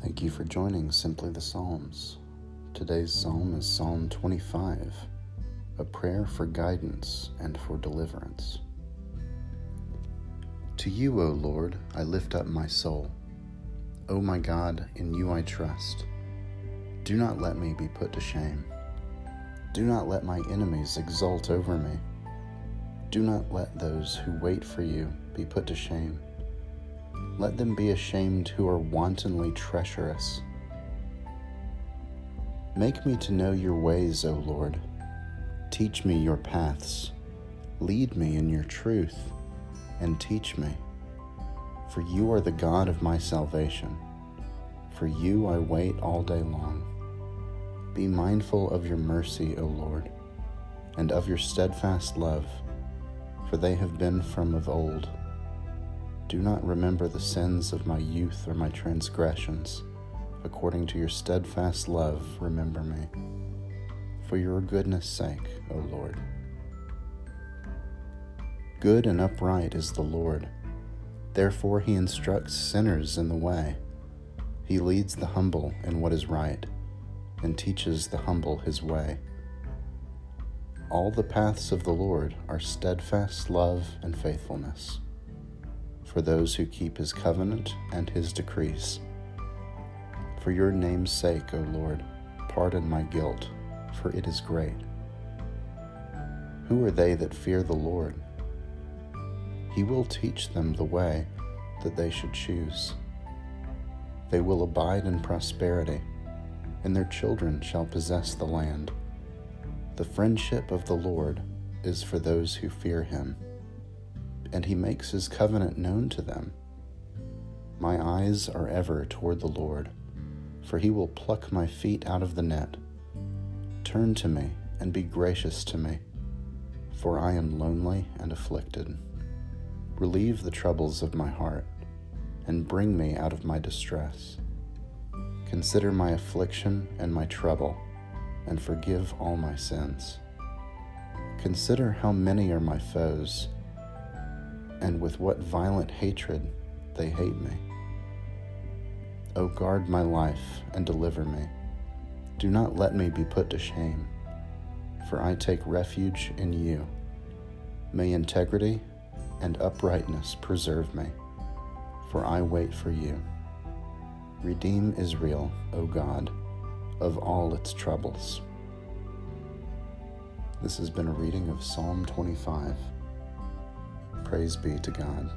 Thank you for joining Simply the Psalms. Today's psalm is Psalm 25, a prayer for guidance and for deliverance. To you, O Lord, I lift up my soul. O my God, in you I trust. Do not let me be put to shame. Do not let my enemies exult over me. Do not let those who wait for you be put to shame. Let them be ashamed who are wantonly treacherous. Make me to know your ways, O Lord. Teach me your paths. Lead me in your truth, and teach me. For you are the God of my salvation. For you I wait all day long. Be mindful of your mercy, O Lord, and of your steadfast love, for they have been from of old. Do not remember the sins of my youth or my transgressions. According to your steadfast love, remember me. For your goodness' sake, O Lord. Good and upright is the Lord. Therefore, he instructs sinners in the way. He leads the humble in what is right and teaches the humble his way. All the paths of the Lord are steadfast love and faithfulness for those who keep his covenant and his decrees. For your name's sake, O Lord, pardon my guilt, for it is great. Who are they that fear the Lord? He will teach them the way that they should choose. They will abide in prosperity and their children shall possess the land. The friendship of the Lord is for those who fear him, and he makes his covenant known to them. My eyes are ever toward the Lord, for he will pluck my feet out of the net. Turn to me and be gracious to me, for I am lonely and afflicted. Relieve the troubles of my heart, and bring me out of my distress. Consider my affliction and my trouble, and forgive all my sins. Consider how many are my foes, and with what violent hatred they hate me. O guard my life and deliver me. Do not let me be put to shame, for I take refuge in you. May integrity and uprightness preserve me, for I wait for you. Redeem Israel, O God, of all its troubles. This has been a reading of Psalm 25. Praise be to God.